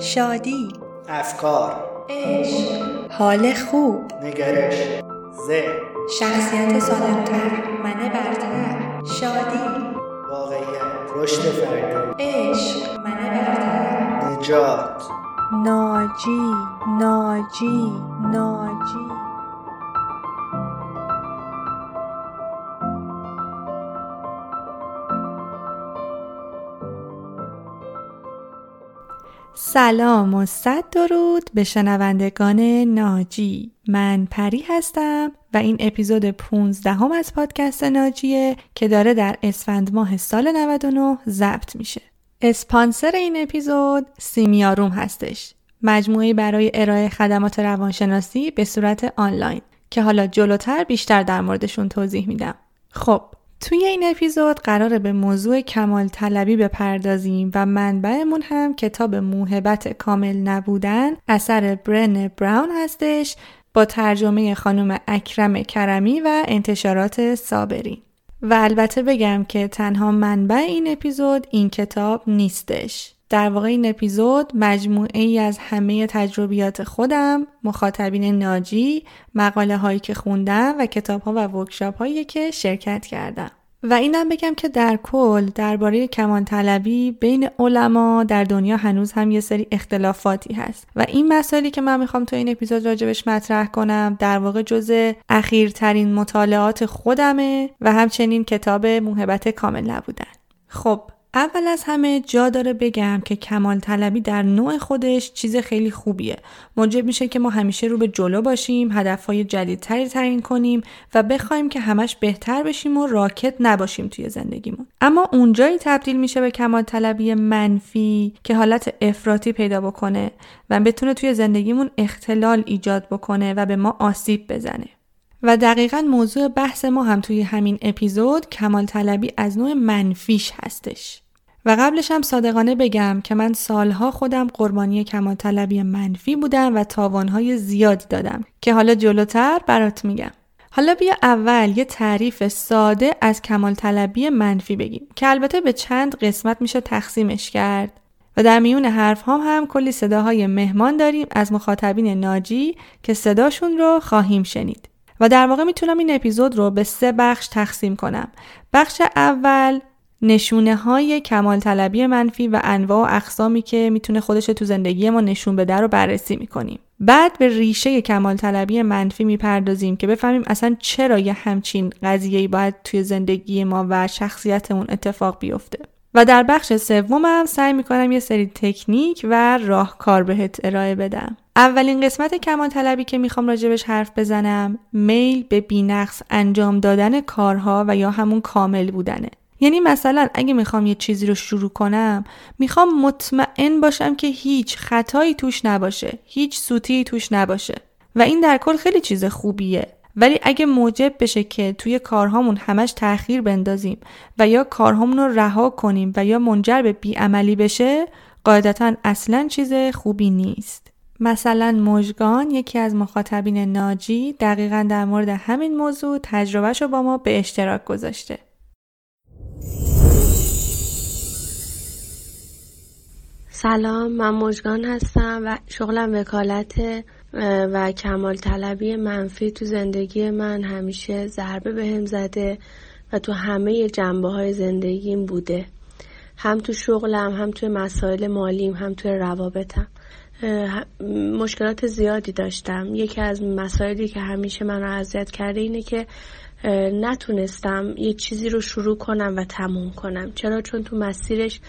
شادی افکار عشق حال خوب نگرش ذهن شخصیت سالمتر من برتر شادی واقعیت رشد فردی عشق من برتر نجات. ناجی ناجی ناجی. سلام و صد درود به شنوندگان ناجی. من پری هستم و این اپیزود 15 هم از پادکست ناجیه که داره در اسفند ماه سال 99 ضبط میشه. اسپانسر این اپیزود سیمیاروم هستش. مجموعه برای ارائه خدمات روانشناسی به صورت آنلاین که حالا جلوتر بیشتر در موردشون توضیح میدم. خب توی این اپیزود قراره به موضوع کمال طلبی بپردازیم و منبعمون هم کتاب موهبت کامل نبودن اثر برن براون هستش با ترجمه خانم اکرم کرمی و انتشارات صابری و البته بگم که تنها منبع این اپیزود این کتاب نیستش در واقع این اپیزود مجموعه ای از همه تجربیات خودم، مخاطبین ناجی، مقاله هایی که خوندم و کتاب ها و ورکشاپ هایی که شرکت کردم. و اینم بگم که در کل درباره کمان طلبی بین علما در دنیا هنوز هم یه سری اختلافاتی هست. و این مسائلی که من می‌خوام تو این اپیزود راجبش مطرح کنم در واقع جز اخیرترین مطالعات خودمه و همچنین کتاب موهبت کامل نبودن. خب اول از همه جا داره بگم که کمال طلبی در نوع خودش چیز خیلی خوبیه. موجب میشه که ما همیشه رو به جلو باشیم، هدفهای جدیدتری تعیین کنیم و بخوایم که همش بهتر بشیم و راکت نباشیم توی زندگیمون. اما اونجایی تبدیل میشه به کمال طلبی منفی که حالت افراطی پیدا بکنه و بتونه توی زندگیمون اختلال ایجاد بکنه و به ما آسیب بزنه. و دقیقا موضوع بحث ما هم توی همین اپیزود کمال طلبی از نوع منفیش هستش. و قبلش هم صادقانه بگم که من سالها خودم قربانی کمال طلبی منفی بودم و تاوانهای زیادی دادم که حالا جلوتر برات میگم. حالا بیا اول یه تعریف ساده از کمال طلبی منفی بگیم که البته به چند قسمت میشه تقسیمش کرد و در میون حرف هم, هم کلی صداهای مهمان داریم از مخاطبین ناجی که صداشون رو خواهیم شنید. و در واقع می‌تونم این اپیزود رو به سه بخش تقسیم کنم. بخش اول نشونه های کمال طلبی منفی و انواع و اقسامی که می‌تونه خودش تو زندگی ما نشون بده رو بررسی می‌کنیم. بعد به ریشه کمال طلبی منفی می‌پردازیم که بفهمیم اصلا چرا یه همچین قضیه باید توی زندگی ما و شخصیتمون اتفاق بیفته. و در بخش سومم سعی می‌کنم یه سری تکنیک و راهکار بهت ارائه بدم. اولین قسمت کمال طلبی که می‌خوام راجبش حرف بزنم میل به بینقص انجام دادن کارها و یا همون کامل بودنه. یعنی مثلا اگه می‌خوام یه چیزی رو شروع کنم می‌خوام مطمئن باشم که هیچ خطایی توش نباشه هیچ سوتی توش نباشه. و این در کل خیلی چیز خوبیه. ولی اگه موجب بشه که توی کارهامون همش تاخیر بندازیم و یا کارهامون رو رها کنیم و یا منجر به بیعملی بشه قاعدتا اصلا چیز خوبی نیست. مثلا مژگان یکی از مخاطبین ناجی دقیقا در مورد همین موضوع تجربهش رو با ما به اشتراک گذاشته. سلام من مژگان هستم و شغلم وکالت و کمال طلبی منفی تو زندگی من. همیشه ضربه به هم زده و تو همه جنبه های زندگیم بوده. هم تو شغلم هم تو مسائل مالیم هم تو روابطم. مشکلات زیادی داشتم. یکی از مسائلی که همیشه من رو اذیت کرده اینه که نتونستم یه چیزی رو شروع کنم و تموم کنم. چرا؟ چون تو مسیرش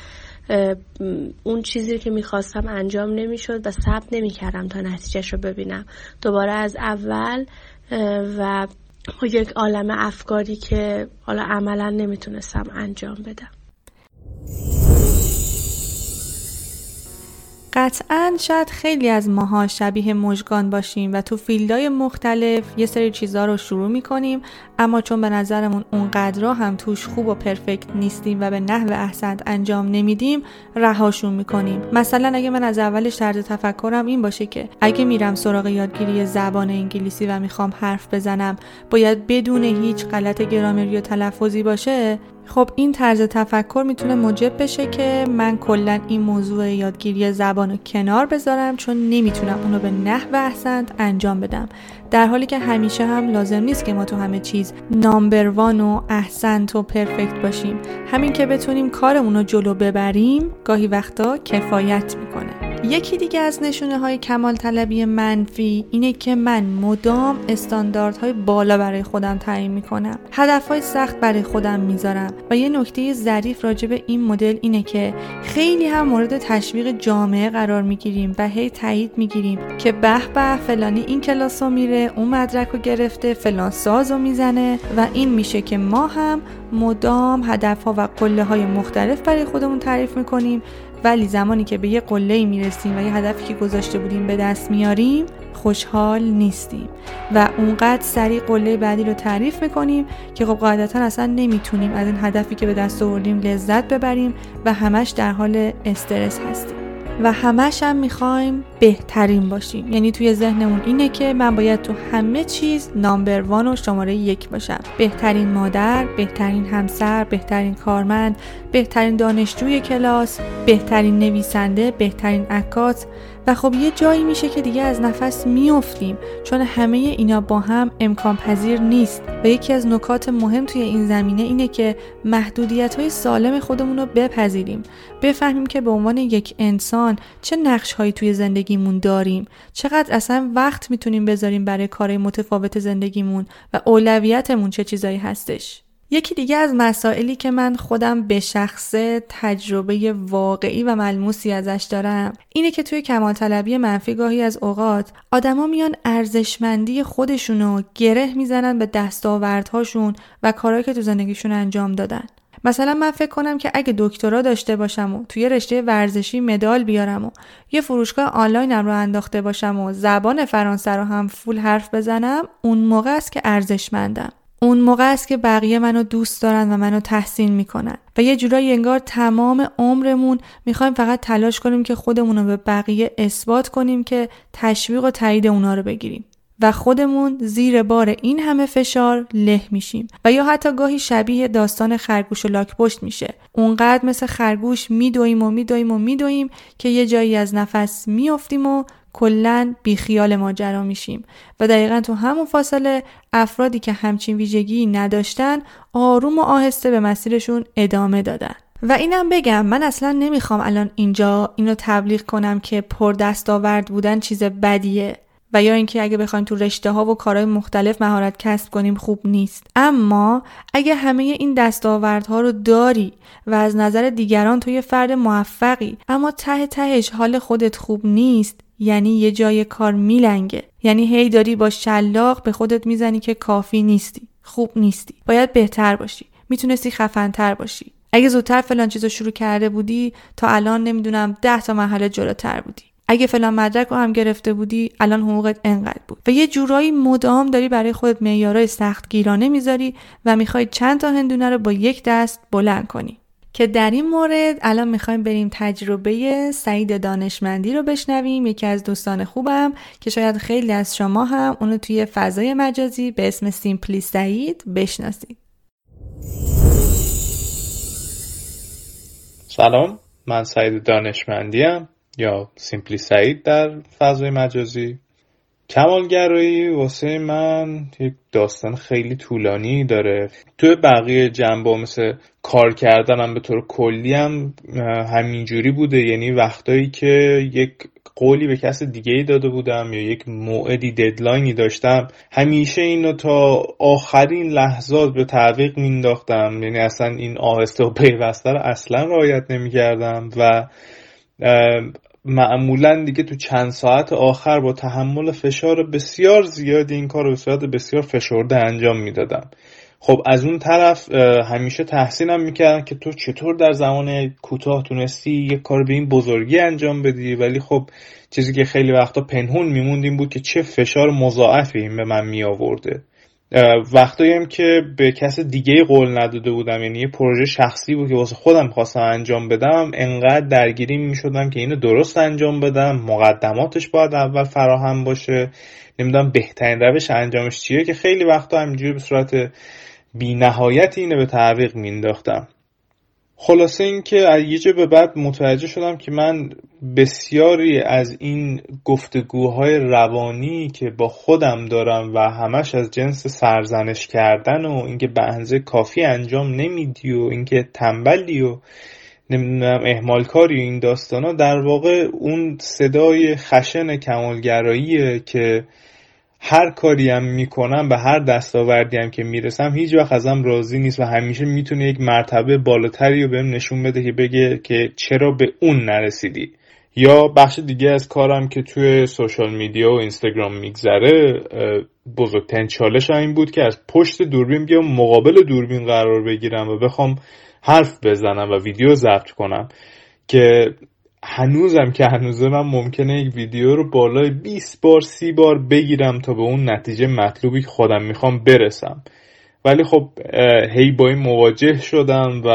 اون چیزی که می‌خواستم انجام نمی‌شد و ثبت نمی‌کردم تا نتیجهش رو ببینم. دوباره از اول و یک عالم افکاری که حالا عملا نمی‌تونستم انجام بدم. قطعا شاید خیلی از ماها شبیه مژگان باشیم و تو فیلدهای مختلف یه سری چیزها رو شروع می‌کنیم اما چون به نظرمون اونقدرها هم توش خوب و پرفکت نیستیم و به نحو احسن انجام نمیدیم رهاشون می‌کنیم. مثلا اگه من از اولش طرز تفکرم این باشه که اگه میرم سراغ یادگیری زبان انگلیسی و می‌خوام حرف بزنم باید بدون هیچ غلط گرامری و تلفظی باشه خب این طرز تفکر می‌تونه موجب بشه که من کلا این موضوع یادگیری زبان رو کنار بذارم چون نمی‌تونم اونو به نحو احسنت انجام بدم. در حالی که همیشه هم لازم نیست که ما تو همه چیز نامبر وان و احسنت و پرفکت باشیم. همین که بتونیم کارمون رو جلو ببریم گاهی وقتا کفایت می‌کنه. یکی دیگه از نشونه های کمال طلبی منفی اینه که من مدام استانداردهای بالا برای خودم تعیین می‌کنم. هدفهای سخت برای خودم می‌ذارم و یه نکته ظریف راجع به این مدل اینه که خیلی هم مورد تشویق جامعه قرار می‌گیریم و هی تایید می‌گیریم که به به فلانی این کلاس رو میره اون مدرک رو گرفته فلان ساز رو می‌زنه و این میشه که ما هم مدام هدفها و قله های مختلف برای خودمون تعریف می‌کنیم ولی زمانی که به یه قله می‌رسیم و یه هدفی که گذاشته بودیم به دست میاریم خوشحال نیستیم و اونقدر سریع قله بعدی رو تعریف می‌کنیم که خب قاعدتا اصلا نمی‌تونیم از این هدفی که به دست آوردیم لذت ببریم و همش در حال استرس هستیم. و همش هم می‌خوایم بهترین باشیم. یعنی توی ذهنمون اینه که من باید تو همه چیز نامبر وان و شماره یک باشم. بهترین مادر بهترین همسر بهترین کارمند بهترین دانشجوی کلاس بهترین نویسنده بهترین عکاس و خب یه جایی میشه که دیگه از نفس میافتیم چون همه اینا با هم امکان پذیر نیست. و یکی از نکات مهم توی این زمینه اینه که محدودیت های سالم خودمون رو بپذیریم. بفهمیم که به عنوان یک انسان چه نقش هایی توی زندگیمون داریم. چقدر اصلا وقت می‌تونیم بذاریم برای کارهای متفاوت زندگیمون و اولویتمون چه چیزایی هستش. یکی دیگه از مسائلی که من خودم به شخصه تجربه واقعی و ملموسی ازش دارم اینه که توی کمال طلبی منفی گاهی از اوقات آدما میان ارزشمندی خودشونو گره می‌زنن به دستاوردهاشون و کارهایی که تو زندگیشون انجام دادن. مثلا من فکر کنم که اگه دکترا داشته باشم و توی رشته ورزشی مدال بیارم و یه فروشگاه آنلاینم رو انداخته باشم و زبان فرانسه رو هم فول حرف بزنم اون موقع است که ارزشمندم. اون موقع است که بقیه منو دوست دارن و منو تحسین می‌کنن. و یه جورایی انگار تمام عمرمون می‌خوایم فقط تلاش کنیم که خودمون رو به بقیه اثبات کنیم که تشویق و تایید اونا رو بگیریم. و خودمون زیر بار این همه فشار له میشیم. و یا حتی گاهی شبیه داستان خرگوش و لاک پشت میشه. اونقدر مثل خرگوش میدویم و میدویم و میدویم که یه جایی از نفس میافتیم و کلا بیخیال ماجرا میشیم. و دقیقا تو همون فاصله افرادی که همچین ویژگی نداشتن آروم و آهسته به مسیرشون ادامه دادن. و اینم بگم من اصلا نمی‌خوام الان اینجا اینو تبلیغ کنم که پر دستاورد بودن چیز بدیه. و یا اینکه اگه بخوایم تو رشته ها و کارهای مختلف مهارت کسب کنیم خوب نیست. اما اگه همه این دستاوردها رو داری و از نظر دیگران تو یه فرد موفقی اما ته تهش حال خودت خوب نیست یعنی یه جای کار میلنگه. یعنی هی داری با شلاق به خودت می‌زنی که کافی نیستی. خوب نیستی. باید بهتر باشی. می‌تونستی خفنتر باشی. اگه زودتر فلان چیزو شروع کرده بودی تا الان نمی‌دونم ده تا مرحله جلوتر بودی. اگه فلان مدرک رو هم گرفته بودی الان حقوقت انقدر بود. و یه جورایی مدام داری برای خودت معیارای سخت گیرانه می‌ذاری و می‌خوای چند تا هندونه رو با یک دست بلند کنی. که در این مورد الان می‌خوایم بریم تجربه سعید دانشمندی رو بشنویم. یکی از دوستان خوبم که شاید خیلی از شما هم اونو توی فضای مجازی به اسم سیمپلی سعید بشناسید. سلام من سعید دانشمندیم یا سیمپلی سعید در فضای مجازی. کمالگرایی واسه من یک داستان خیلی طولانی داره. توی بقیه جنبه مثل کار کردنم به طور کلی هم همینجوری بوده. یعنی وقتایی که یک قولی به کس دیگه ای داده بودم یا یک موعدی ددلاینی داشتم همیشه اینو تا آخرین لحظات به تعویق مینداختم یعنی اصلا این آهسته و پیوسته رو اصلا رعایت نمی‌کردم و معمولا دیگه تو چند ساعت آخر با تحمل فشار بسیار زیادی این کار رو به صورت بسیار فشرده انجام می‌دادم خب از اون طرف همیشه تحسینم می‌کردن که تو چطور در زمان کوتاه تونستی یک کار به این بزرگی انجام بدی؟ ولی خب چیزی که خیلی وقتا پنهون میموندیم بود که چه فشار مضاعفی این به من می آورده وقتایی هم که به کس دیگه قول نداده بودم یعنی یه پروژه شخصی بود که واسه خودم خواستم انجام بدم انقدر درگیری می شدم که اینو درست انجام بدم. مقدماتش باید اول فراهم باشه. نمی‌دونم بهترین روش انجامش چیه که خیلی وقتا همینجوری به صورت بی نهایت اینه به تعویق مینداختم خلاصه اینکه از یه به بعد متوجه شدم که من بسیاری از این گفتگوهای روانی که با خودم دارم و همش از جنس سرزنش کردن و اینکه به کافی انجام نمیدی و اینکه تنبلی و نمی‌دونم اهمال کاری این داستانا در واقع اون صدای خشن کمالگراییه که هر کاری هم می‌کنم به هر دستاوردی هم که می‌رسم هیچ وقت ازم راضی نیست و همیشه می‌تونه یک مرتبه بالاتری رو بهم نشون بده که بگه که چرا به اون نرسیدی. یا بخش دیگه از کارم که توی سوشال میدیا و اینستاگرام میگذره بزرگترین چالش این بود که از پشت دوربین بیام مقابل دوربین قرار بگیرم و بخوام حرف بزنم و ویدیو ضبط کنم که هنوزم که هنوزه من ممکنه یک ویدیو رو بالای 20 بار 30 بار بگیرم تا به اون نتیجه مطلوبی که خودم می‌خوام برسم. ولی خب هی با این مواجه شدم و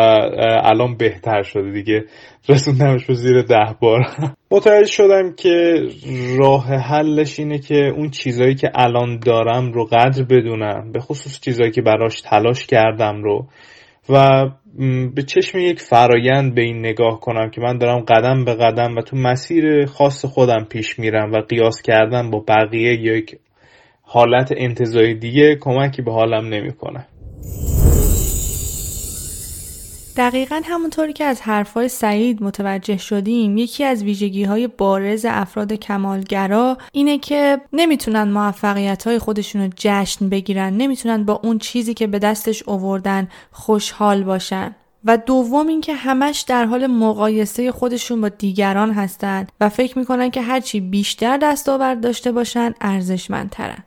الان بهتر شده دیگه. رسوندمش رو زیر ده بار. متوجه شدم که راه حلش اینه که اون چیزایی که الان دارم رو قدر بدونم به خصوص چیزایی که براش تلاش کردم رو. و به چشم یک فرایند به این نگاه کنم که من دارم قدم به قدم و تو مسیر خاص خودم پیش میرم و قیاس کردم با بقیه یک حالت انتظاری دیگه کمکی به حالم نمی‌کنه. دقیقا همونطوری که از حرفای سعید متوجه شدیم یکی از ویژگی های بارز افراد کمالگرا اینه که نمی‌تونن موفقیت های خودشون رو جشن بگیرن نمی‌تونن با اون چیزی که به دستش اووردن خوشحال باشن و دوم اینکه همش در حال مقایسه خودشون با دیگران هستن و فکر می‌کنن که هرچی بیشتر دستاورد داشته باشن ارزشمندترن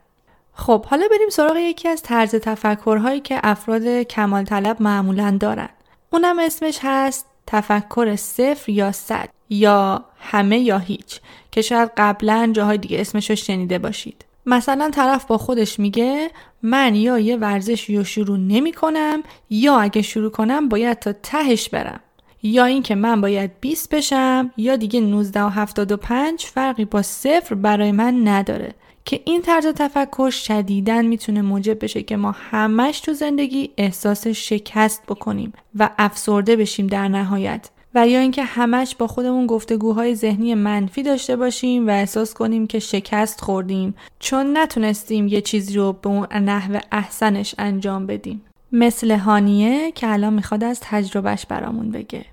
خب حالا بریم سراغ یکی از طرز تفکرهایی که افراد کمال طلب معمولا دارن. اونم اسمش هست تفکر صفر یا صد یا همه یا هیچ که شاید قبلا جاهای دیگه اسمش رو شنیده باشید. مثلا طرف با خودش میگه من یا یه ورزش رو شروع نمی کنم یا اگه شروع کنم باید تا تهش برم. یا اینکه من باید 20 بشم یا دیگه 19 و 75 فرقی با صفر برای من نداره. که این طرز تفکر شدیدن می‌تونه موجب بشه که ما همش تو زندگی احساس شکست بکنیم و افسرده بشیم در نهایت. و یا اینکه همش با خودمون گفتگوهای ذهنی منفی داشته باشیم و احساس کنیم که شکست خوردیم چون نتونستیم یه چیزی رو به اون نحو احسنش انجام بدیم. مثل هانیه که الان می‌خواد از تجربهش برامون بگه.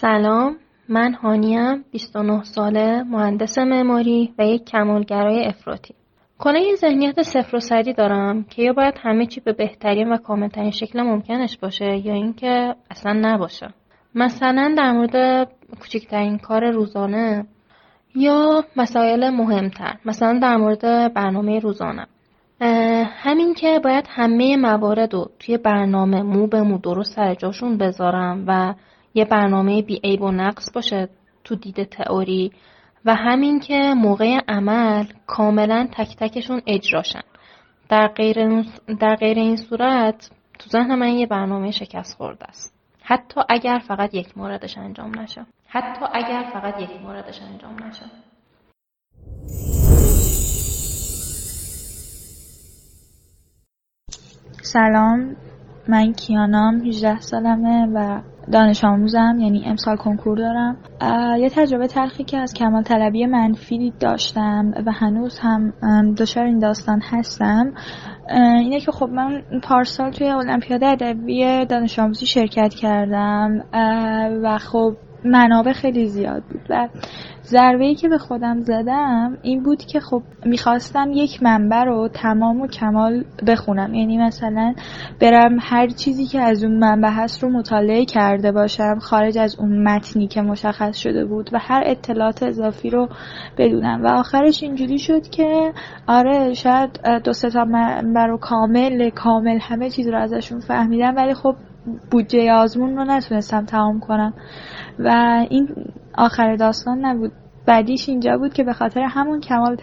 سلام. من هانیم 29 ساله مهندس معماری و یک کمالگرای افراطی. کنه ذهنیت صفر و صدی دارم که یا باید همه چی به بهترین و کاملترین شکل ممکنش باشه یا اینکه اصلا نباشه. مثلا در مورد کوچکترین کار روزانه یا مسائل مهمتر مثلا در مورد برنامه روزانه. همین که باید همه موارد رو توی برنامه مو به مو درست سر جاشون بذارم و یه برنامه بی عیب و نقص باشه تو دید تئوری و همین که موقع عمل کاملا تک تکشون اجراشن. در غیر, در غیر این صورت تو ذهن من یه برنامه شکست خورده است. حتی اگر فقط یک موردش انجام نشه. حتی اگر فقط یک موردش انجام نشه. سلام. من کیانام 18 سالمه و دانش آموزم یعنی امسال کنکور دارم. یه تجربه تلخی که از کمال طلبی منفی داشتم و هنوز هم دچار این داستان هستم. اینه که خب من پارسال توی المپیاد ادبی دانش آموزی شرکت کردم. و خب منابع خیلی زیاد بود. و ضربه که به خودم زدم این بود که خب می‌خواستم یک منبع رو تمام و کمال بخونم. یعنی مثلا برم هر چیزی که از اون منبع هست رو مطالعه کرده باشم خارج از اون متنی که مشخص شده بود و هر اطلاعات اضافی رو بدونم. و آخرش اینجوری شد که آره شاید دو سه تا منبع رو کامل کامل همه چیز رو ازشون فهمیدم ولی خب بودجه آزمون رو نتونستم تمام کنم. و این آخر داستان نبود. بعدیش اینجا بود که به خاطر همون کمال,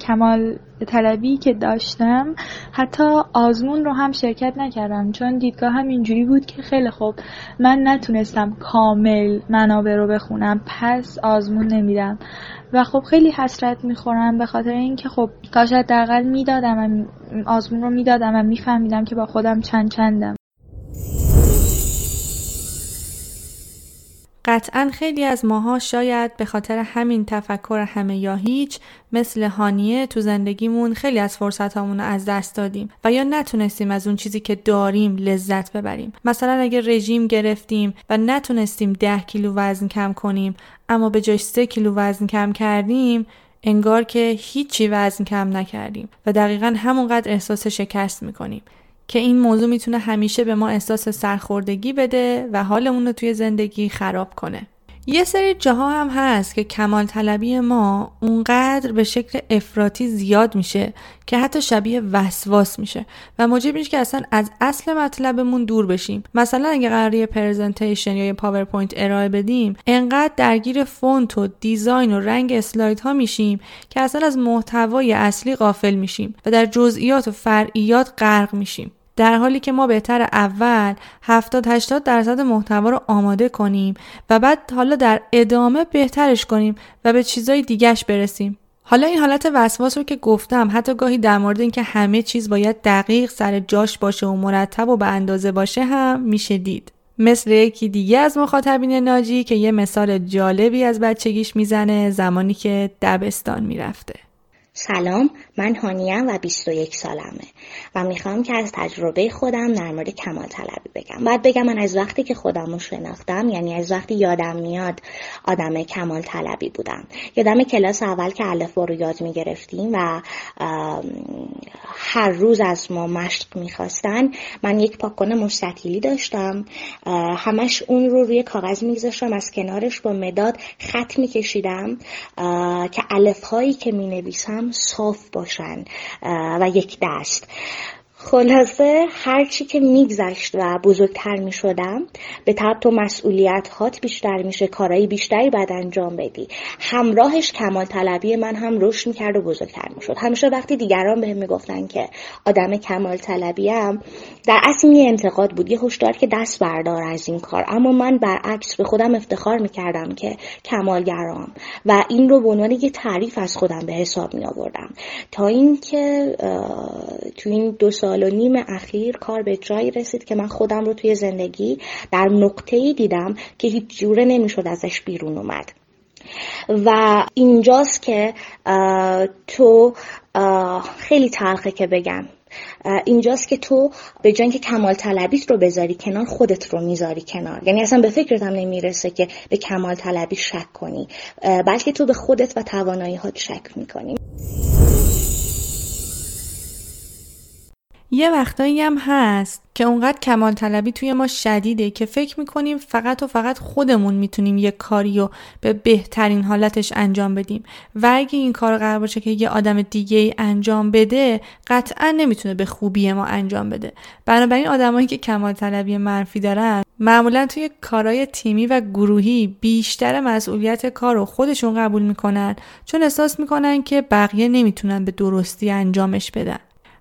کمال طلبی که داشتم حتی آزمون رو هم شرکت نکردم. چون دیدگاه هم اینجوری بود که خیلی خوب. من نتونستم کامل منابع رو بخونم. پس آزمون نمیدم. و خب خیلی حسرت می‌خورم به خاطر اینکه خب کاش حداقل می‌دادم آزمون رو می‌دادم و میفهمیدم که با خودم چند چندم. قطعا خیلی از ماها شاید به خاطر همین تفکر همه یا هیچ مثل هانیه تو زندگیمون خیلی از فرصت رو از دست دادیم و یا نتونستیم از اون چیزی که داریم لذت ببریم. مثلا اگه رژیم گرفتیم و نتونستیم ده کیلو وزن کم کنیم اما به جای سه کیلو وزن کم کردیم انگار که هیچی وزن کم نکردیم و دقیقا همونقدر احساس شکست می‌کنیم. که این موضوع می‌تونه همیشه به ما احساس سرخوردگی بده و حالمون رو توی زندگی خراب کنه. یه سری جاها هم هست که کمال طلبی ما اونقدر به شکل افراطی زیاد میشه که حتی شبیه وسواس میشه و موجب میشه که اصلا از اصل مطلبمون دور بشیم مثلا اگه قراره یه presentation یا یه PowerPoint ارائه بدیم انقدر درگیر فونت و design و رنگ اسلاید ها میشیم که اصلا از محتوای اصلی غافل میشیم و در جزئیات و فرعیات غرق میشیم در حالی که ما بهتر اول 70 80 درصد محتوا رو آماده کنیم و بعد حالا در ادامه بهترش کنیم و به چیزای دیگهش برسیم. حالا این حالت وسواس رو که گفتم حتی گاهی در مورد اینکه همه چیز باید دقیق سر جاش باشه و مرتب و به اندازه باشه هم میشه دید. مثل یکی دیگه از مخاطبین ناجی که یه مثال جالبی از بچگیش می‌زنه زمانی که دبستان می‌رفته. سلام من هانیم و 21 سالمه و می‌خوام که از تجربه خودم در مورد کمال طلبی بگم. باید بگم من از وقتی که خودم رو شناختم یعنی از وقتی یادم میاد آدم کمال طلبی بودم. یادم کلاس اول که الف رو یاد می‌گرفتیم و هر روز از ما مشق می‌خواستن من یک پاکن مستطیلی داشتم. همش اون رو روی کاغذ میگذاشتم از کنارش با مداد خط میکشیدم که الف هایی که می‌نویسم صاف باشن و یک دست. خلاصه هرچی که میگذشت و بزرگتر می‌شدم به طب تو مسئولیت هات بیشتر میشه کارایی بیشتری بعد انجام بدی. همراهش کمال طلبی من هم رشد می‌کرد و بزرگتر می‌شد. همیشه وقتی دیگران بهم می‌گفتن که آدم کمال طلبی هم در اصل یه انتقاد بود یه هشدار که دست بردار از این کار. اما من برعکس به خودم افتخار می‌کردم که کمالگرام و این رو به عنوان یه تعریف از خودم به حساب می آوردم تا اینکه تو این دو سال و نیم اخیر کار به جایی رسید که من خودم رو توی زندگی در نقطه‌ای دیدم که هیچ جوره نمی‌شد ازش بیرون اومد. و اینجاست که تو خیلی تلخه که بگم. اینجاست که تو به جای که کمال طلبیت رو بذاری کنار خودت رو می‌ذاری کنار. یعنی اصلا به فکرت هم نمی‌رسه که به کمال طلبی شک کنی بلکه تو به خودت و توانایی هات شک می‌کنی. یه وقتایی هم هست که اونقدر کمال طلبی توی ما شدیده که فکر می‌کنیم فقط و فقط خودمون می‌تونیم یه کاری رو به بهترین حالتش انجام بدیم. و اگه این کار قرار باشه که یه آدم دیگه ای انجام بده قطعا نمی‌تونه به خوبی ما انجام بده. بنابراین آدمایی که کمال طلبی منفی دارن معمولا توی کارهای تیمی و گروهی بیشتر مسئولیت کار رو خودشون قبول می‌کنن چون احساس می‌کنن که بقیه نمی‌تونن به درستی انجامش بدن.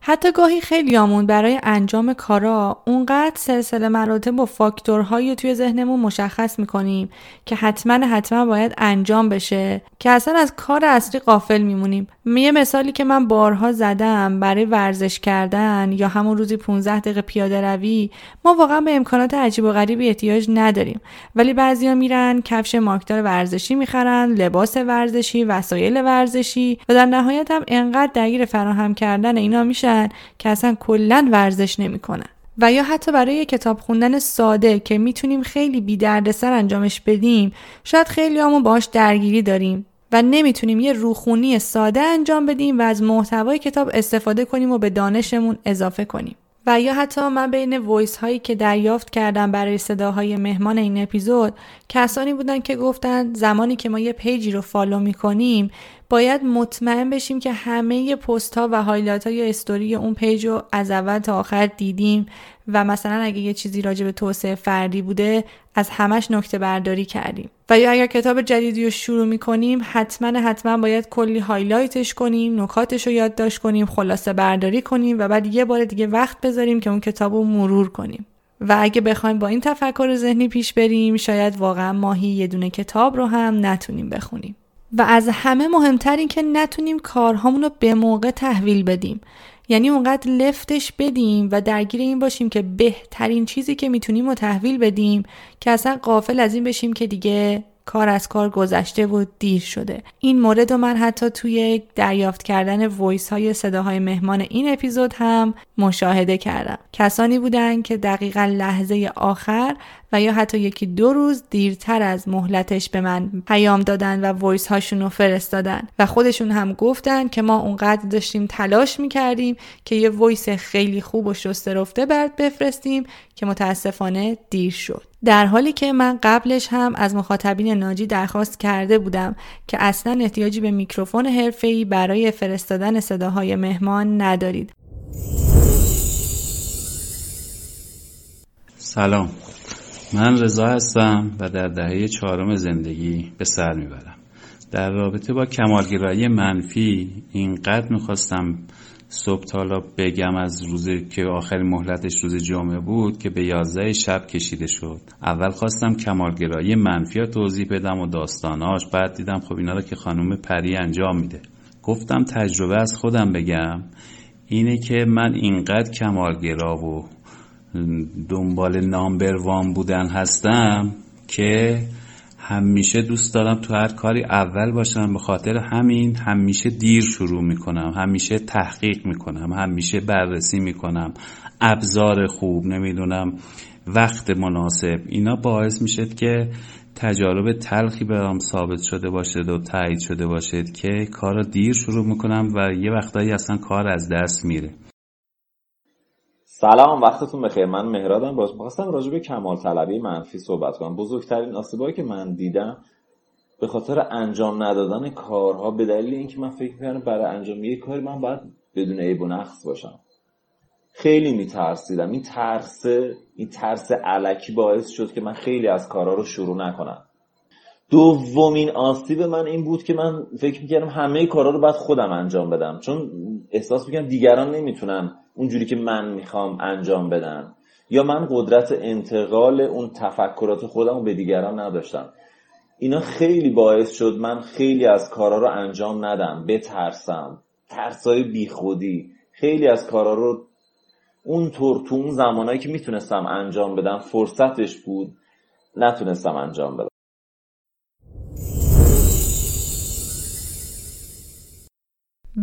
حتی گاهی خیلیامون برای انجام کارا اونقدر سلسله مراتب و فاکتورهایی توی ذهنمون مشخص می‌کنیم که حتما حتما باید انجام بشه که اصلا از کار اصلی قافل میمونیم. یه مثالی که من بارها زدم برای ورزش کردن یا همون روزی 15 دقیقه پیاده روی ما واقعا به امکانات عجیب و غریبی احتیاج نداریم. ولی بعضیا میرن کفش مارکدار ورزشی می‌خرن لباس ورزشی وسایل ورزشی و در نهایت هم انقدر درگیر فراهم کردن اینا میشن که اصلا کلا ورزش نمی‌کنن. و یا حتی برای کتاب خوندن ساده که می‌تونیم خیلی بی دردسر انجامش بدیم شاید خیلی همون باش درگیری داریم و نمی‌تونیم یه روخونی ساده انجام بدیم و از محتوای کتاب استفاده کنیم و به دانشمون اضافه کنیم. و یا حتی من بین voice هایی که دریافت کردم برای صداهای مهمان این اپیزود کسانی بودن که گفتن زمانی که ما یه page ی رو follow می‌کنیم باید مطمئن بشیم که همه پست ها و highlight ها یا استوری اون page رو از اول تا آخر دیدیم و مثلا اگه یه چیزی راجع به توسعه فردی بوده از همش نکته برداری کردیم. و یا اگر کتاب جدیدی رو شروع می‌کنیم حتما حتما باید کلی highlight ش کنیم نکاتش رو یادداشت کنیم خلاصه برداری کنیم و بعد یه بار دیگه وقت بذاریم که اون کتاب رو مرور کنیم. و اگه بخوایم با این تفکر ذهنی پیش بریم شاید واقعا ماهی یه دونه کتاب رو هم نتونیم بخونیم. و از همه مهمتر این که نتونیم کارهامون رو به موقع تحویل بدیم. یعنی اونقدر لفتش بدیم و درگیر این باشیم که بهترین چیزی که می‌تونیم رو تحویل بدیم که اصلا قافل از این بشیم که دیگه کار از کار گذشته و دیر شده. این مورد رو من حتی توی دریافت کردن وایس های صداهای مهمان این اپیزود هم مشاهده کردم. کسانی بودن که دقیقا لحظه آخر و یا حتی یکی دو روز دیرتر از مهلتش به من پیام دادن و voice هاشون رو فرستادن و خودشون هم گفتن که ما اونقدر داشتیم تلاش می‌کردیم که یه voice خیلی خوب و شسته رفته برات بفرستیم که متاسفانه دیر شد. در حالی که من قبلش هم از مخاطبین ناجی درخواست کرده بودم که اصلا احتیاجی به میکروفون حرفه‌ای برای فرستادن صداهای مهمان ندارید. سلام. من رضا هستم و در دهه چهارم زندگی به سر می‌برم. در رابطه با کمالگرایی منفی اینقدر می‌خواستم صبح تالا بگم از روزی که آخرین مهلتش روز جمعه بود که به یازده شب کشیده شد. اول خواستم کمالگرایی منفی توضیح بدم و داستاناش. بعد دیدم خب اینا رو که خانم پری انجام میده. گفتم تجربه از خودم بگم. اینه که من اینقدر کمالگرا و دنبال نامبروان بودن هستم که همیشه دوست دارم تو هر کاری اول باشم. به خاطر همین همیشه دیر شروع می‌کنم. همیشه تحقیق می‌کنم. همیشه بررسی می‌کنم. ابزار خوب نمی‌دونم وقت مناسب. اینا باعث میشه که تجارب تلخی برام ثابت شده باشد و تایید شده باشد که کار دیر شروع می‌کنم و یه وقتایی اصلا کار از دست میره. سلام وقتتون بخیر. من مهرادم. باز می‌خواستم راجع به کمال طلبی منفی صحبت کنم. بزرگترین آسیبایی که من دیدم به خاطر انجام ندادن کارها به دلیل اینکه من فکر می‌کنم برای انجام یک کاری من باید بدون عیب و نقص باشم. خیلی میترسیدم. این ترس این ترس علکی باعث شد که من خیلی از کارها رو شروع نکنم. دومین آسیب من این بود که من فکر می‌کردم همه کارها رو باید خودم انجام بدم. چون احساس می‌کنم دیگران نمی‌تونن اونجوری که من می‌خوام انجام بدن. یا من قدرت انتقال اون تفکرات خودم به دیگران نداشتم. اینا خیلی باعث شد من خیلی از کارا رو انجام ندم بترسم. ترسای بیخودی. خیلی از کارا رو اونطور تو اون زمانهایی که می‌تونستم انجام بدم فرصتش بود نتونستم انجام بدم.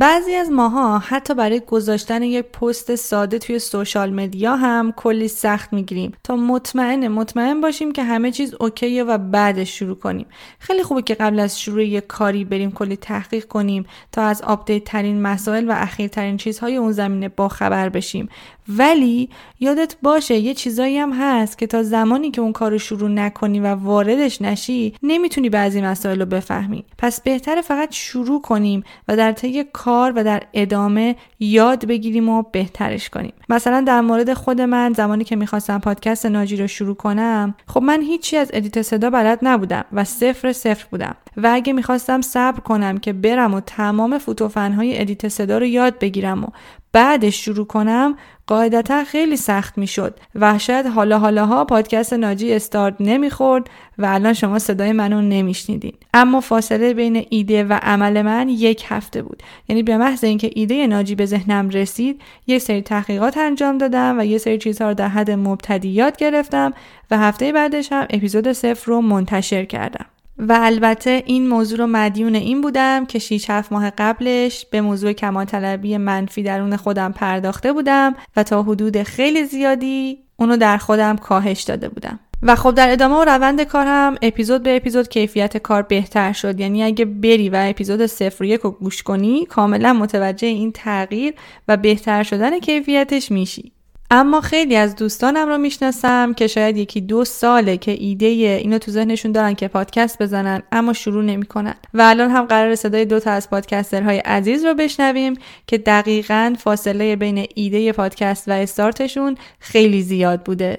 بعضی از ماها حتی برای گذاشتن یک پست ساده توی social media هم کلی سخت می‌گیریم. تا مطمئن مطمئن باشیم که همه چیز okay ه و بعدش شروع کنیم. خیلی خوبه که قبل از شروع یک کاری بریم کلی تحقیق کنیم تا از update ترین مسائل و اخیرترین چیزهای اون زمینه با خبر بشیم. ولی یادت باشه یه چیزایی هم هست که تا زمانی که اون کارو شروع نکنی و واردش نشی نمی‌تونی بعضی مسائل رو بفهمی. پس بهتره فقط شروع کنیم و در طی کار و در ادامه یاد بگیریم و بهترش کنیم. مثلا در مورد خود من زمانی که می‌خواستم پادکست ناجی رو شروع کنم خب من هیچی از edit صدا بلد نبودم و صفر صفر بودم. و اگه می‌خواستم صبر کنم که برم و تمام فوتوفنهای ادیت صدا رو یاد بگیرم و بعدش شروع کنم قاعدتا خیلی سخت می‌شد. و شاید حالا حالاها پادکست ناجی استارت نمی‌خورد و الان شما صدای منو نمیشنیدین. اما فاصله بین ایده و عمل من یک هفته بود. یعنی به محض اینکه ایده ناجی به ذهنم رسید یک سری تحقیقات انجام دادم و یه سری چیزها رو در حد مبتدی گرفتم و هفته بعدش هم اپیزود صفر رو منتشر کردم. و البته این موضوع رو مدیون این بودم که 6 7 ماه قبلش به موضوع کمال طلبی منفی درون خودم پرداخته بودم و تا حدود خیلی زیادی اونو در خودم کاهش داده بودم. و خب در ادامه و روند کار اپیزود به اپیزود کیفیت کار بهتر شد یعنی اگه بری و اپیزود صفر یک رو گوش کنی کاملا متوجه این تغییر و بهتر شدن کیفیتش میشی اما خیلی از دوستانم رو می‌شناسم که شاید یکی دو ساله که ایده اینو تو ذهنشون دارن که پادکست بزنن اما شروع نمی‌کنن. و الان هم قرار صدای دو تا از پادکسترهای عزیز رو بشنویم که دقیقا فاصله بین ایده پادکست و استارتشون خیلی زیاد بوده.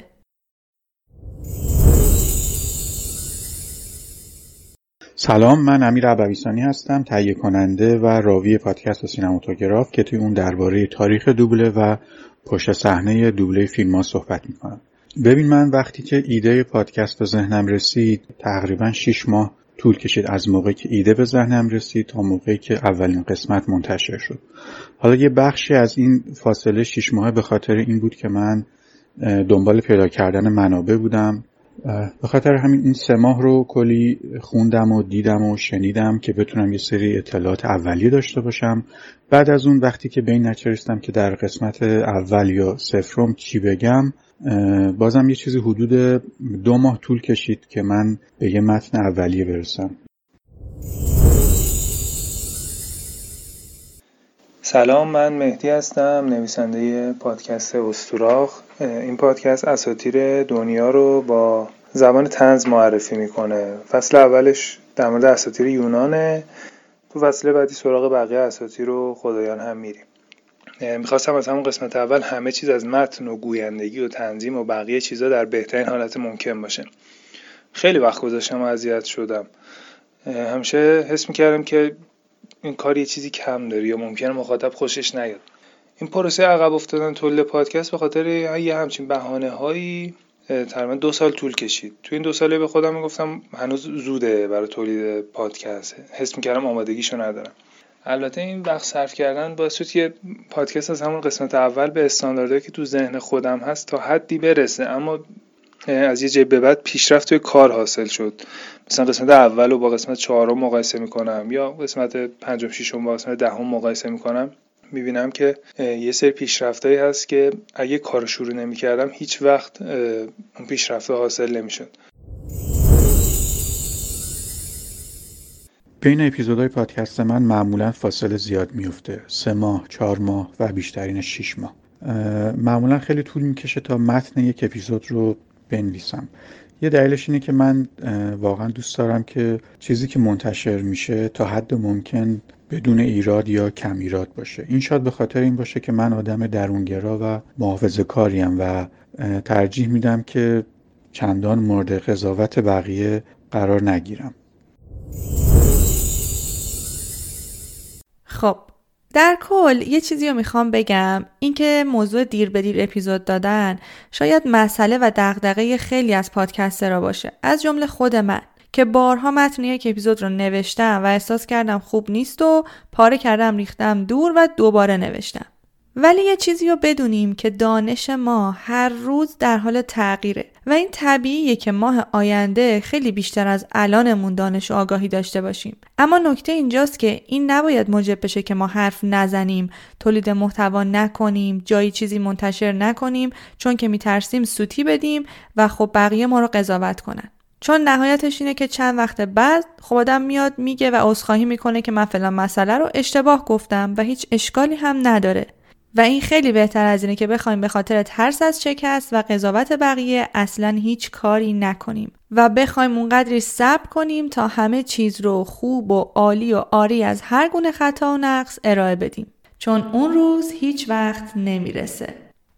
سلام من امیر عبویسانی هستم تهیه کننده و راوی پادکست سینماتوگراف که توی اون درباره تاریخ دوبله و پشت صحنه دوبله فیلم ها صحبت می‌کنم. ببین من وقتی که ایده پادکست به ذهنم رسید تقریبا 6 ماه طول کشید از موقعی که ایده به ذهنم رسید تا موقعی که اولین قسمت منتشر شد. حالا یه بخشی از این فاصله 6 ماه به خاطر این بود که من دنبال پیدا کردن منابع بودم. به خاطر همین این سه ماه رو کلی خوندم و دیدم و شنیدم که بتونم یه سری اطلاعات اولیه داشته باشم. بعد از اون وقتی که به این نچرستم که در قسمت اول یا سفرم چی بگم بازم یه چیزی حدود دو ماه طول کشید که من به یه متن اولیه برسم. سلام من مهدی هستم نویسنده پادکست استوراخ. این پادکست اساتیر دنیا رو با زبان تنز معرفی می‌کنه. فصل اولش در مورد اساتیر یونانه. تو فصل بعدی سراغ بقیه اساتیر و خدایان هم میریم. می‌خواستم از همون قسمت اول همه چیز از متن و گویندگی و تنظیم و بقیه چیزا در بهترین حالت ممکن باشه. خیلی وقت گذاشتم و اذیت شدم. همیشه حس می‌کردم که این کار یه چیزی کم داره یا ممکنه مخاطب خوشش نیاد. این پروسه عقب افتادن تولید پادکست به خاطر یه همچین بهانه هایی تقریبا دو سال طول کشید. تو این دو ساله به خودم می‌گفتم هنوز زوده برای تولید پادکست. حس می‌کردم آمادگیشو ندارم. البته این وقت صرف کردن باعث شد که پادکست از همون قسمت اول به استانداردهایی که تو ذهن خودم هست تا حدی برسه. اما از یه جای به بعد پیشرفت توی کار حاصل شد. مثلا قسمت اول رو با قسمت چهارم مقایسه می‌کنم یا قسمت پنجم ششم با قسمت دهم مقایسه می‌کنم. می‌بینم که یه سری پیشرفتهایی هست که اگه کار شروع نمی‌کردم هیچ وقت اون پیشرفته حاصل نمی‌شد. بین اپیزودهای پادکست من معمولا فاصله زیاد میفته سه ماه، چهار ماه و بیشترین شیش ماه. معمولا خیلی طول می‌کشه تا متن یک اپیزود رو بنویسم. یه دلیلش اینه که من واقعا دوست دارم که چیزی که منتشر میشه تا حد ممکن بدون ایراد یا کم ایراد باشه. این شاید به خاطر این باشه که من آدم درونگرا و محافظه کاریم و ترجیح میدم که چندان مورد قضاوت بقیه قرار نگیرم. خب در کل یه چیزی رو می‌خوام بگم اینکه موضوع دیر به دیر اپیزود دادن شاید مسئله و دغدغه خیلی از را باشه. از جمله خود من که بارها متن یک اپیزود رو نوشتم و احساس کردم خوب نیست و پاره کردم ریختم دور و دوباره نوشتم. ولی یه چیزی رو بدونیم که دانش ما هر روز در حال تغییره و این طبیعیه که ماه آینده خیلی بیشتر از الانمون دانش و آگاهی داشته باشیم. اما نکته اینجاست که این نباید موجب بشه که ما حرف نزنیم تولید محتوا نکنیم جایی چیزی منتشر نکنیم چون که میترسیم سوتی بدیم و خب بقیه ما رو قضاوت کنن. چون نهایتش اینه که چند وقت بعد خب آدم میاد میگه و عذرخواهی می‌کنه که من فلان مسئله رو اشتباه گفتم و هیچ اشکالی هم نداره. و این خیلی بهتر از اینه که بخوایم به خاطر ترس از شکست و قضاوت بقیه اصلا هیچ کاری نکنیم. و بخوایم اونقدری صبر کنیم تا همه چیز رو خوب و عالی و آری از هر گونه خطا و نقص ارائه بدیم. چون اون روز هیچ وقت نمی‌رسه.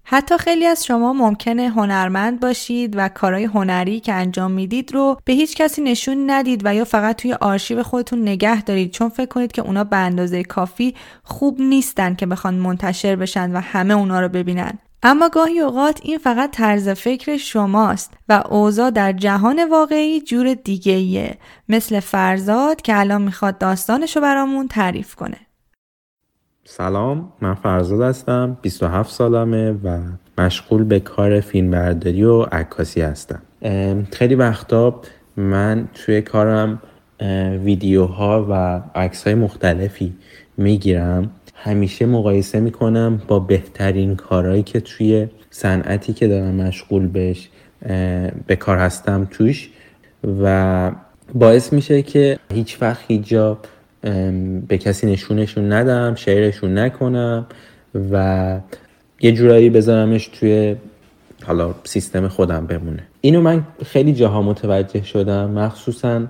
حتی خیلی از شما ممکنه هنرمند باشید و کارهای هنری که انجام می‌دید رو به هیچ کسی نشون ندید و یا فقط توی آرشیو خودتون نگه دارید چون فکر کنید که اونا به اندازه کافی خوب نیستن که بخوان منتشر بشن و همه اونا رو ببینن. اما گاهی اوقات این فقط طرز فکر شماست و اوضاع در جهان واقعی جور دیگه ایه مثل فرزاد که الان می‌خواد داستانشو برامون تعریف کنه. سلام من فرزاد هستم 27 سالمه و مشغول به کار فیلمبرداری و عکاسی هستم. خیلی وقتا من توی کارم ویدیوها و عکس مختلفی می‌گیرم. همیشه مقایسه می‌کنم با بهترین کارهایی که توی صنعتی که دارم مشغول بهش به کار هستم توش و باعث میشه که هیچ وقت هیچ جا به کسی نشونشون ندم شعرشون نکنم و یه جورایی بذارمش توی حالا سیستم خودم بمونه. اینو من خیلی جاها متوجه شدم. مخصوصا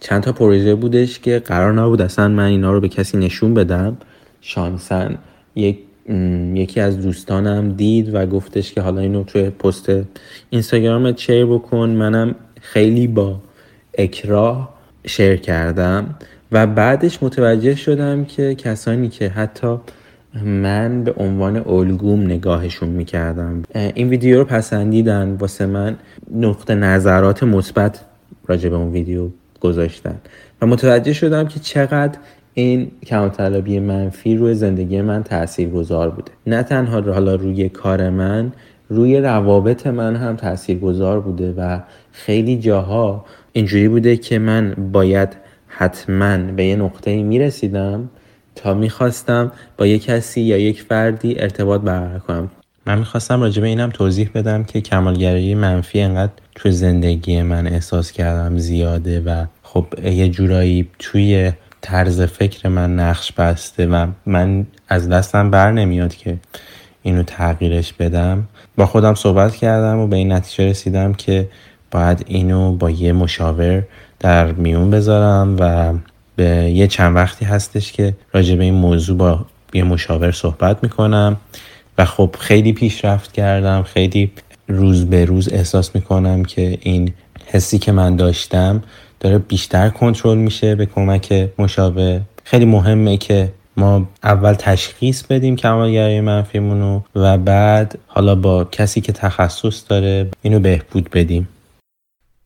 چند تا پروژه بودش که قرار نبود اصلا من اینا رو به کسی نشون بدم. شانسن یک یکی از دوستانم دید و گفتش که حالا اینو توی پست اینستاگرامت شیر بکن. منم خیلی با اکراه شیر کردم. و بعدش متوجه شدم که کسانی که حتی من به عنوان الگوم نگاهشون می‌کردم. این ویدیو رو پسندیدن واسه من نقطه نظرات مثبت راجع به اون ویدیو گذاشتن. و متوجه شدم که چقدر این کمالطلبی منفی روی زندگی من تأثیر گذار بوده. نه تنها حالا روی کار من روی روابط من هم تأثیر گذار بوده و خیلی جاها اینجوری بوده که من باید حتما به یه نقطه می رسیدم تا می‌خواستم با یک کسی یا یک فردی ارتباط برقرار کنم. من می‌خواستم راجع به اینم توضیح بدم که کمالگرایی منفی انقدر تو زندگی من احساس کردم زیاده و خب یه جورایی توی طرز فکر من نقش بسته و من از دستم بر نمیاد که اینو تغییرش بدم. با خودم صحبت کردم و به این نتیجه رسیدم که باید اینو با یه مشاور در میون بذارم و به یه چند وقتی هستش که راجع به این موضوع با یه مشاور صحبت می‌کنم و خب خیلی پیشرفت کردم خیلی روز به روز احساس می‌کنم که این حسی که من داشتم داره بیشتر کنترل میشه به کمک مشاور. خیلی مهمه که ما اول تشخیص بدیم کمالگرایی منفیمونو و بعد حالا با کسی که تخصص داره اینو بهبود بدیم.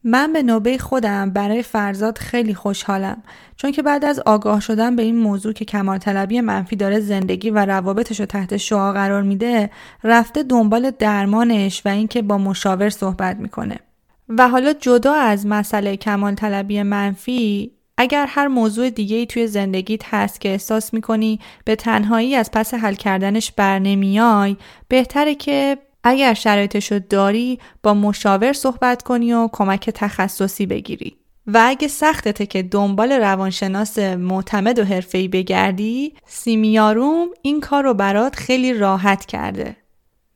من به نوبه خودم برای فرزاد خیلی خوشحالم چون که بعد از آگاه شدن به این موضوع که کمال طلبی منفی داره زندگی و روابطش رو تحت شعا قرار میده رفته دنبال درمانش و اینکه با مشاور صحبت می‌کنه. و حالا جدا از مسئله کمال طلبی منفی اگر هر موضوع دیگه ای توی زندگیت هست که احساس می‌کنی به تنهایی از پس حل کردنش بر نمیای بهتره که اگر شرایطش رو داری با مشاور صحبت کنی و کمک تخصصی بگیری. و اگه سختته که دنبال روانشناس معتمد و حرفه‌ای بگردی سیمیاروم این کار رو برات خیلی راحت کرده.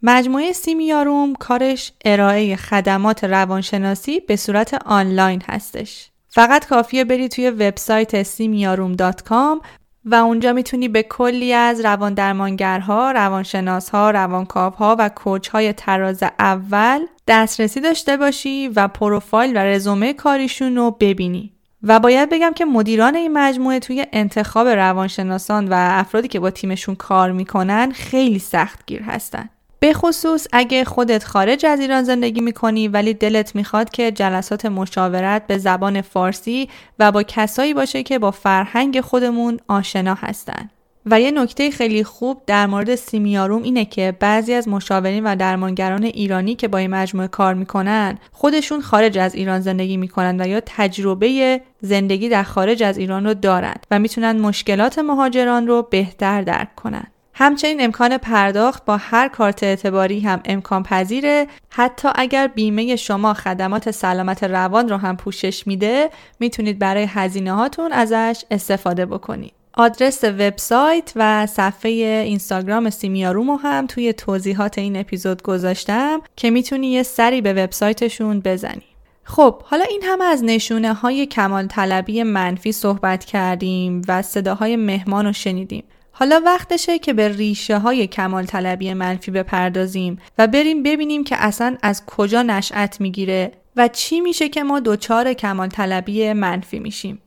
مجموعه سیمیاروم کارش ارائه خدمات روانشناسی به صورت آنلاین هستش. فقط کافیه بری توی وبسایت سیمیاروم.com و اونجا می‌تونی به کلی از روان درمانگرها، روانشناسها، روانکاوها و کوچهای تراز اول دسترسی داشته باشی و پروفایل و رزومه کاریشون رو ببینی. و باید بگم که مدیران این مجموعه توی انتخاب روانشناسان و افرادی که با تیمشون کار می‌کنن خیلی سختگیر هستن. به خصوص اگه خودت خارج از ایران زندگی می‌کنی ولی دلت می‌خواد که جلسات مشاورت به زبان فارسی و با کسایی باشه که با فرهنگ خودمون آشنا هستن. و یه نکته خیلی خوب در مورد سیمیاروم اینه که بعضی از مشاورین و درمانگران ایرانی که با این مجموعه کار می‌کنن خودشون خارج از ایران زندگی می‌کنن و یا تجربه زندگی در خارج از ایران رو دارن و می‌تونن مشکلات مهاجران رو بهتر درک کنن. همچنین امکان پرداخت با هر کارت اعتباری هم امکان پذیره. حتی اگر بیمه شما خدمات سلامت روان رو هم پوشش میده می‌تونید برای هزینه هاتون ازش استفاده بکنید. آدرس وبسایت و صفحه اینستاگرام سیمیارومو هم توی توضیحات این اپیزود گذاشتم که می‌تونی یه سری به وبسایتشون بزنی. خب حالا این همه از نشونه های کمال طلبی منفی صحبت کردیم و صداهای مهمان رو شنیدیم. حالا وقتشه که به ریشه های کمال طلبی منفی بپردازیم و بریم ببینیم که اصلا از کجا نشأت می‌گیره و چی میشه که ما دچار کمال طلبی منفی میشیم.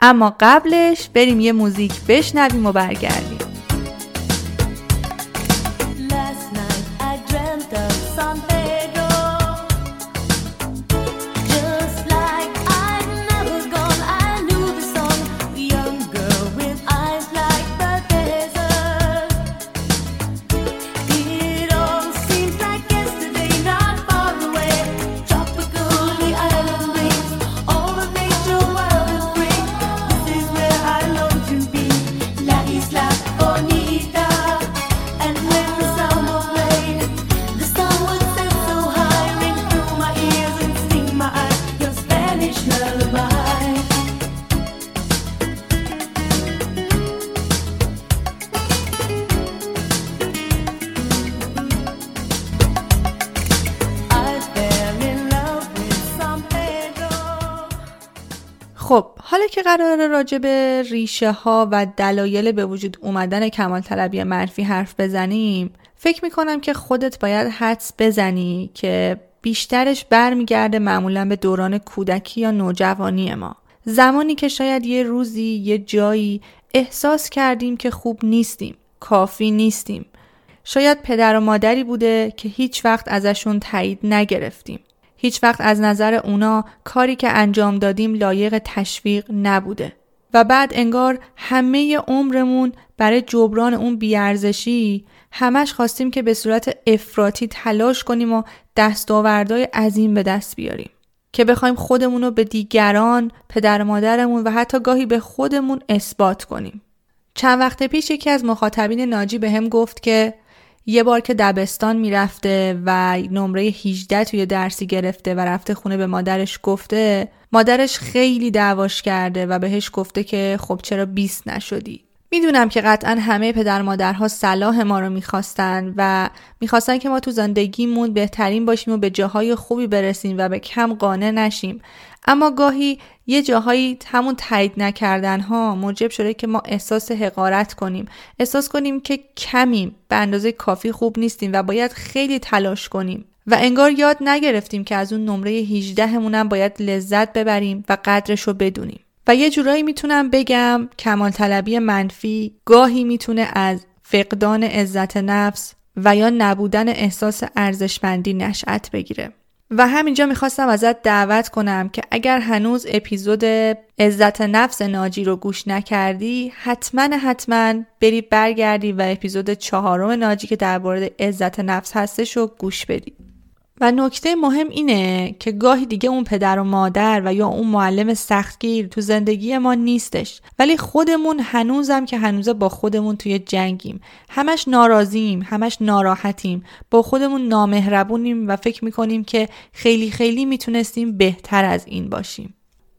اما قبلش بریم یه موزیک بشنویم و برگردیم. قرار راجع به ریشه ها و دلایل به وجود اومدن کمال طلبی منفی حرف بزنیم. فکر می‌کنم که خودت باید حدس بزنی که بیشترش برمیگرده معمولا به دوران کودکی یا نوجوانی ما. زمانی که شاید یه روزی یه جایی احساس کردیم که خوب نیستیم کافی نیستیم. شاید پدر و مادری بوده که هیچ وقت ازشون تایید نگرفتیم. هیچ وقت از نظر اونا کاری که انجام دادیم لایق تشویق نبوده و بعد انگار همه عمرمون برای جبران اون بیارزشی همش خواستیم که به صورت افراطی تلاش کنیم و دستاوردهای عظیم به دست بیاریم که بخوایم خودمون رو به دیگران، پدر مادرمون و حتی گاهی به خودمون اثبات کنیم. چند وقت پیش یکی از مخاطبین ناجی به هم گفت که یه بار که دبستان می‌رفته و نمره 18 توی درسی گرفته و رفته خونه به مادرش گفته مادرش خیلی دعواش کرده و بهش گفته که خب چرا 20 نشدی؟ می‌دونم که قطعا همه پدر مادرها صلاح ما رو می‌خواستن و می‌خواستن که ما تو زندگیمون بهترین باشیم و به جاهای خوبی برسیم و به کم قانع نشیم. اما گاهی یه جاهایی همون تایید نکردن ها موجب شده که ما احساس حقارت کنیم. احساس کنیم که کمیم به اندازه کافی خوب نیستیم و باید خیلی تلاش کنیم. و انگار یاد نگرفتیم که از اون نمره 18 همونم باید لذت ببریم و قدرش رو بدونیم. و یه جورایی می‌تونم بگم کمال طلبی منفی گاهی می‌تونه از فقدان عزت نفس و یا نبودن احساس ارزشمندی نشأت بگیره. و همینجا می‌خواستم ازت دعوت کنم که اگر هنوز اپیزود عزت نفس ناجی رو گوش نکردی حتما حتما بری برگردی و اپیزود چهارم ناجی که درباره عزت نفس هستش رو گوش بدی. و نکته مهم اینه که گاهی دیگه اون پدر و مادر و یا اون معلم سختگیر تو زندگی ما نیستش. ولی خودمون هنوزم که هنوزه با خودمون توی جنگیم. همش ناراضیم همش ناراحتیم. با خودمون نامهربونیم و فکر می‌کنیم که خیلی خیلی می‌تونستیم بهتر از این باشیم.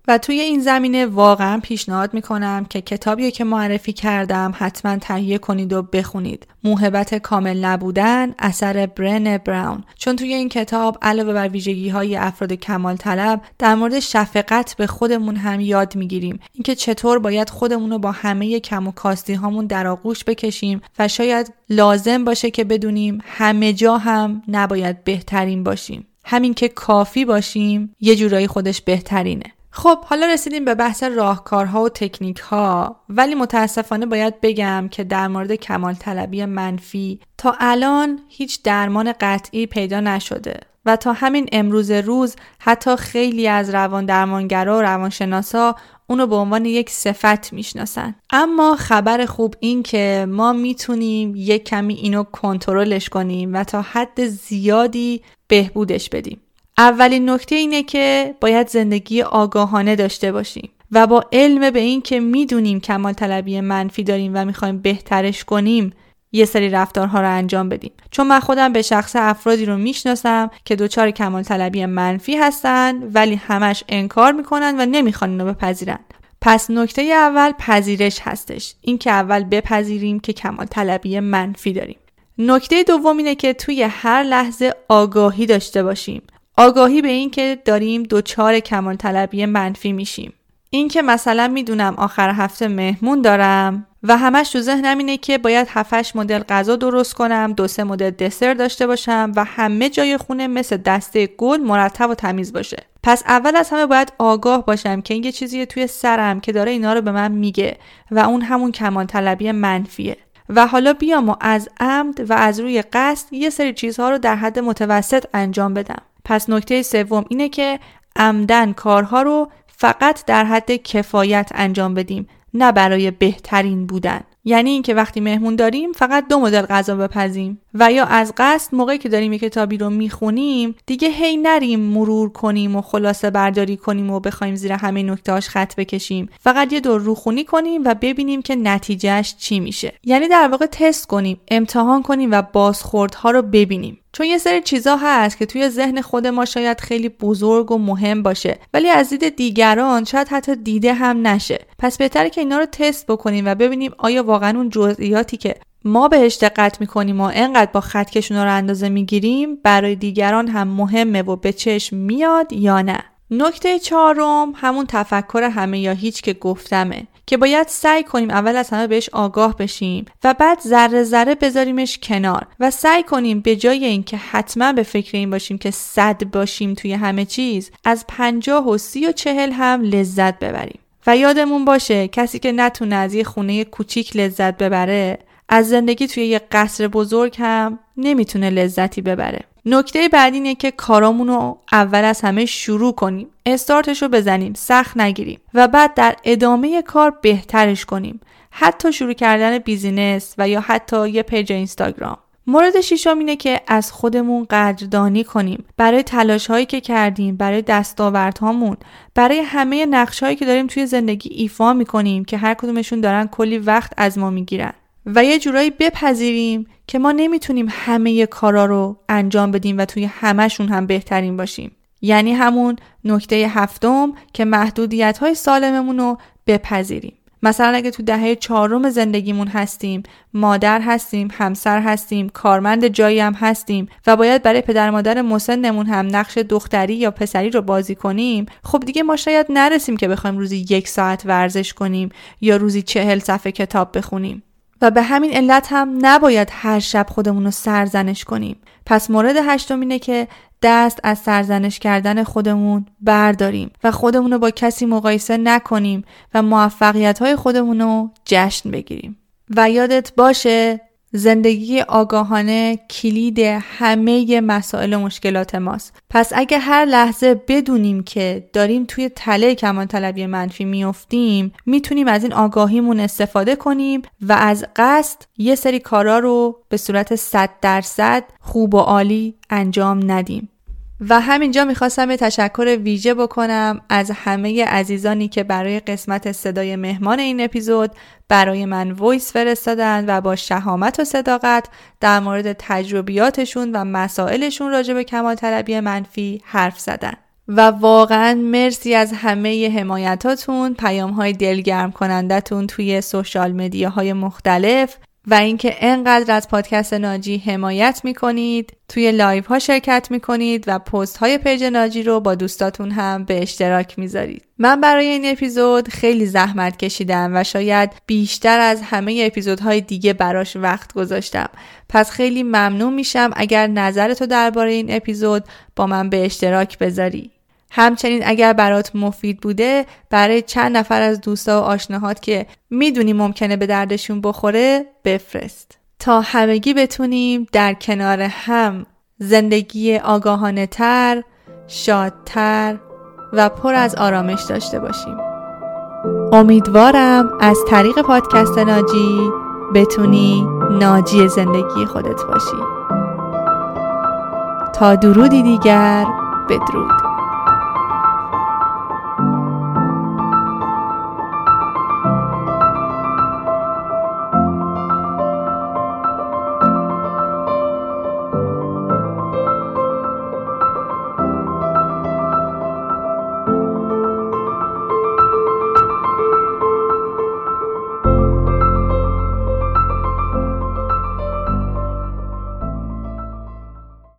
و توی این زمینه واقعا پیشنهاد می‌کنم که کتابی که معرفی کردم حتما تهیه کنید و بخونید. موهبت کامل نبودن اثر برن براون. چون توی این کتاب علاوه بر ویژگی های افراد کمال طلب در مورد شفقت به خودمون هم یاد می‌گیریم. اینکه چطور باید خودمون رو با همه کم و کاستی هامون در آغوش بکشیم و شاید لازم باشه که بدونیم همه جا هم نباید بهترین باشیم. همین که کافی باشیم یه جورایی خودش بهترینه. خب حالا رسیدیم به بحث راهکارها و تکنیک ها ولی متاسفانه باید بگم که در مورد کمال طلبی منفی تا الان هیچ درمان قطعی پیدا نشده و تا همین امروز روز حتی خیلی از روان درمانگرا و روانشناسا اونو به عنوان یک صفت می‌شناسن. اما خبر خوب این که ما می‌تونیم یک کمی اینو کنترلش کنیم و تا حد زیادی بهبودش بدیم. اولین نکته اینه که باید زندگی آگاهانه داشته باشیم و با علم به این که می‌دونیم کمال طلبی منفی داریم و می‌خوایم بهترش کنیم یه سری رفتارها رو انجام بدیم. چون من خودم به شخص افرادی رو می‌شناسم که دچار کمال طلبی منفی هستن ولی همش انکار می‌کنن و نمی‌خوان اینو بپذیرن. پس نکته اول پذیرش هستش. این که اول بپذیریم که کمال طلبی منفی داریم. نکته دوم اینه که توی هر لحظه آگاهی داشته باشیم. آگاهی به این که داریم دوچار کمال طلبی منفی میشیم. این که مثلا می‌دونم آخر هفته مهمون دارم و همش تو ذهنم اینه که باید 7 مدل غذا درست کنم دو سه مدل دسر داشته باشم و همه جای خونه مثل دسته گل مرتب و تمیز باشه. پس اول از همه باید آگاه باشم که این یه چیزی توی سرم که داره اینا رو به من میگه و اون همون کمال طلبی منفیه. و حالا بیام و از عمد و از روی قصد یه سری چیزها رو در حد متوسط انجام بدم. پس نکته سوم اینه که عمدن کارها رو فقط در حد کفایت انجام بدیم نه برای بهترین بودن. یعنی اینکه وقتی مهمون داریم فقط دو مدل غذا بپزیم. و یا از قصد موقعی که داریم یک کتابی رو می‌خونیم دیگه هی نریم مرور کنیم و خلاصه برداری کنیم و بخوایم زیر همه نکتهاش خط بکشیم. فقط یه دور روخونی کنیم و ببینیم که نتیجهش چی میشه. یعنی در واقع تست کنیم امتحان کنیم و بازخوردها رو ببینیم. چون یه سری چیزا هست که توی ذهن خود ما شاید خیلی بزرگ و مهم باشه ولی از دید دیگران شاید حتی دیده هم نشه. پس بهتره که اینا رو تست بکنیم و ببینیم آیا واقعا اون جزئیاتی که ما بهش دقت می‌کنیم و انقدر با خط رو اندازه می‌گیریم برای دیگران هم مهمه و به چشم میاد یا نه. نکته چهارم همون تفکر همه یا هیچ که گفتمه که باید سعی کنیم اول از همه بهش آگاه بشیم و بعد ذره ذره بذاریمش کنار و سعی کنیم به جای اینکه حتما به فکر این باشیم که صد باشیم توی همه چیز از پنجاه و سی و چهل هم لذت ببریم. و یادمون باشه کسی که نتونه از یه خونه کوچیک لذت ببره از زندگی توی یه قصر بزرگ هم نمی‌تونه لذتی ببره. نکته بعدی اینه که کارامون رو اول از همه شروع کنیم. استارتش رو بزنیم. سخت نگیریم. و بعد در ادامه کار بهترش کنیم. حتی شروع کردن business و یا حتی یه page اینستاگرام. مورد شیشم اینه که از خودمون قدردانی کنیم. برای تلاش هایی که کردیم برای دستاوردهامون برای همه نقش هایی که داریم توی زندگی ایفا می‌کنیم که هر کدومشون دارن کلی وقت از ما می‌گیرن. و یه جورایی بپذیریم که ما نمی‌تونیم همه کارا رو انجام بدیم و توی همهشون هم بهترین باشیم. یعنی همون نکته هفتم که محدودیت های سالممون رو بپذیریم. مثلا اگه تو دهه چهارم زندگیمون هستیم مادر هستیم همسر هستیم کارمند جایی هم هستیم و باید برای پدر مادر مسنمون هم نقش دختری یا پسری رو بازی کنیم خب دیگه ما شاید نرسیم که بخوایم روزی یک ساعت ورزش کنیم یا روزی چهل صفحه کتاب بخونیم. و به همین علت هم نباید هر شب خودمون رو سرزنش کنیم. پس مورد هشتم اینه که دست از سرزنش کردن خودمون برداریم و خودمون رو با کسی مقایسه نکنیم و موفقیت های خودمون رو جشن بگیریم. و یادت باشه زندگی آگاهانه کلید همه مسائل و مشکلات ماست. پس اگه هر لحظه بدونیم که داریم توی تله کمان طلبی منفی میفتیم می‌تونیم از این آگاهیمون استفاده کنیم و از قصد یه سری کارا رو به صورت 100 درصد خوب و عالی انجام ندیم. و همینجا می‌خواستم یه تشکر ویژه بکنم از همه عزیزانی که برای قسمت صدای مهمان این اپیزود برای من voice فرستادن و با شهامت و صداقت در مورد تجربیاتشون و مسائلشون راجع به کمال طلبی منفی حرف زدن. و واقعا مرسی از همه حمایتاتون پیام های دلگرم کنندتون توی social media های مختلف و اینکه انقدر از پادکست ناجی حمایت می‌کنید توی live ها شرکت می‌کنید و پست های page ناجی رو با دوستاتون هم به اشتراک می‌ذارید. من برای این اپیزود خیلی زحمت کشیدم و شاید بیشتر از همه اپیزودهای دیگه براش وقت گذاشتم. پس خیلی ممنون میشم اگر نظرتو درباره این اپیزود با من به اشتراک بذاری. همچنین اگر برات مفید بوده برای چند نفر از دوستا و آشناهات که می‌دونی ممکنه به دردشون بخوره بفرست تا همگی بتونیم در کنار هم زندگی آگاهانه تر، شادتر و پر از آرامش داشته باشیم. امیدوارم از طریق پادکست ناجی بتونی ناجی زندگی خودت باشی. تا درودی دیگر بدرود.